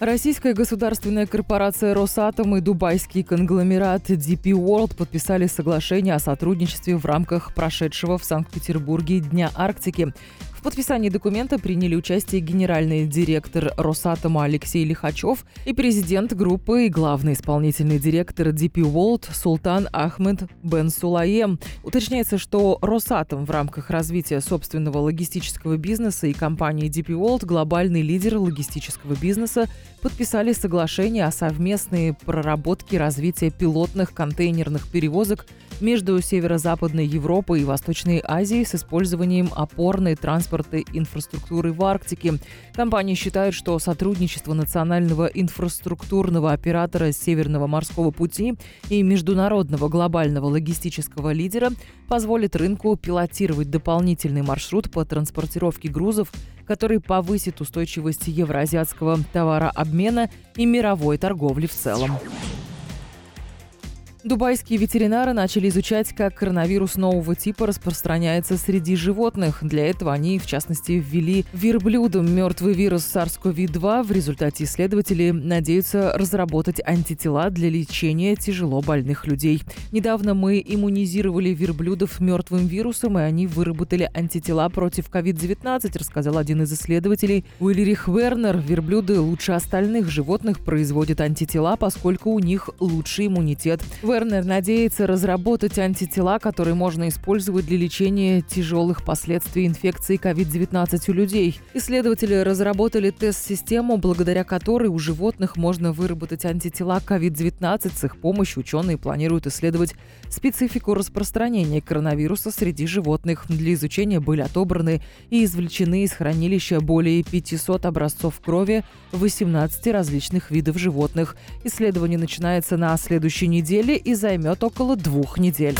Российская государственная корпорация «Росатом» и дубайский конгломерат DP World подписали соглашение о сотрудничестве в рамках прошедшего в Санкт-Петербурге Дня Арктики. В подписании документа приняли участие генеральный директор Росатома Алексей Лихачев и президент группы и главный исполнительный директор DP World Султан Ахмед Бен Сулаем. Уточняется, что Росатом в рамках развития собственного логистического бизнеса и компании DP World, глобальный лидер логистического бизнеса, подписали соглашение о совместной проработке развития пилотных контейнерных перевозок между Северо-Западной Европой и Восточной Азией с использованием опорной транспортной инфраструктуры в Арктике. Компания считает, что сотрудничество национального инфраструктурного оператора Северного морского пути и международного глобального логистического лидера позволит рынку пилотировать дополнительный маршрут по транспортировке грузов который повысит устойчивость евроазиатского товарообмена и мировой торговли в целом. Дубайские ветеринары начали изучать, как коронавирус нового типа распространяется среди животных. Для этого они, в частности, ввели верблюдам мертвый вирус SARS-CoV-2. В результате исследователи надеются разработать антитела для лечения тяжело больных людей. Недавно мы иммунизировали верблюдов мертвым вирусом, и они выработали антитела против COVID-19, рассказал один из исследователей Уиллерих Вернер. Верблюды лучше остальных животных производят антитела, поскольку у них лучший иммунитет. Вернер надеется разработать антитела, которые можно использовать для лечения тяжелых последствий инфекции COVID-19 у людей. Исследователи разработали тест-систему, благодаря которой у животных можно выработать антитела COVID-19. С их помощью ученые планируют исследовать специфику распространения коронавируса среди животных. Для изучения были отобраны и извлечены из хранилища более 500 образцов крови 18 различных видов животных. Исследование начинается на следующей неделе и займет около двух недель.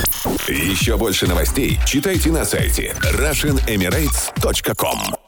Еще больше новостей читайте на сайте RussianEmirates.com